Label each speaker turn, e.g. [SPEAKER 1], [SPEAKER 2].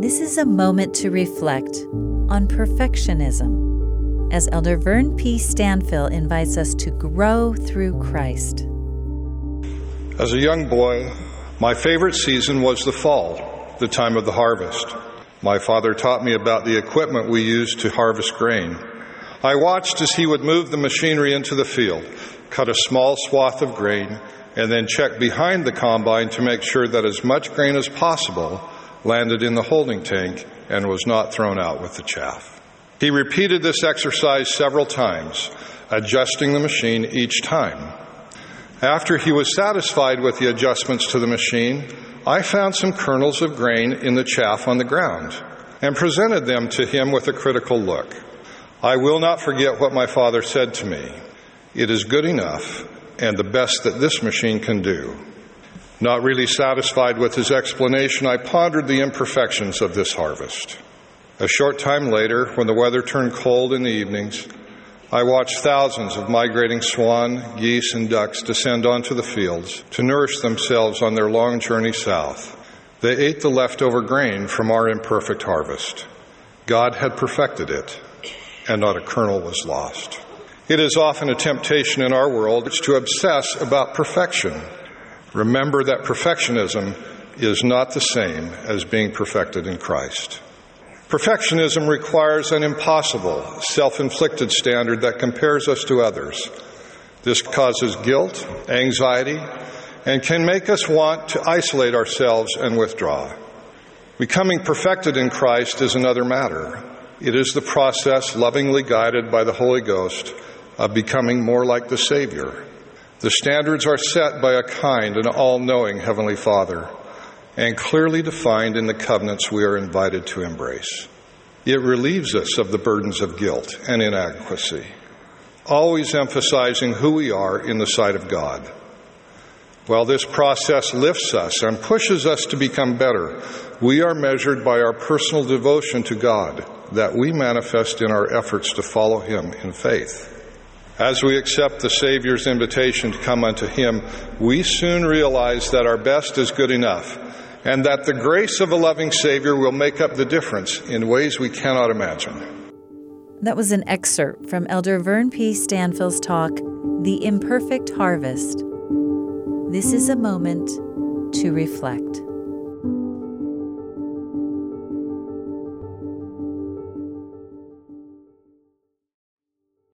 [SPEAKER 1] This is a moment to reflect on perfectionism as Elder Vern P. Stanfill invites us to grow through Christ.
[SPEAKER 2] As a young boy, my favorite season was the fall, the time of the harvest. My father taught me about the equipment we used to harvest grain. I watched as he would move the machinery into the field, cut a small swath of grain, and then check behind the combine to make sure that as much grain as possible landed in the holding tank and was not thrown out with the chaff. He repeated this exercise several times, adjusting the machine each time. After he was satisfied with the adjustments to the machine, I found some kernels of grain in the chaff on the ground and presented them to him with a critical look. I will not forget what my father said to me. It is good enough and the best that this machine can do. Not really satisfied with his explanation, I pondered the imperfections of this harvest. A short time later, when the weather turned cold in the evenings, I watched thousands of migrating swan, geese, and ducks descend onto the fields to nourish themselves on their long journey south. They ate the leftover grain from our imperfect harvest. God had perfected it, and not a kernel was lost. It is often a temptation in our world to obsess about perfection Remember that perfectionism is not the same as being perfected in Christ. Perfectionism requires an impossible, self inflicted standard that compares us to others. This causes guilt, anxiety, and can make us want to isolate ourselves and withdraw. Becoming perfected in Christ is another matter. It is the process, lovingly guided by the Holy Ghost, of becoming more like the Savior. The standards are set by a kind and all knowing Heavenly Father and clearly defined in the covenants we are invited to embrace. It relieves us of the burdens of guilt and inadequacy, always emphasizing who we are in the sight of God. While this process lifts us and pushes us to become better, we are measured by our personal devotion to God that we manifest in our efforts to follow Him in faith. As we accept the Savior's invitation to come unto Him, we soon realize that our best is good enough and that the grace of a loving Savior will make up the difference in ways we cannot imagine.
[SPEAKER 1] That was an excerpt from Elder Vern P. Stanfill's talk, The Imperfect Harvest. This is a moment to reflect.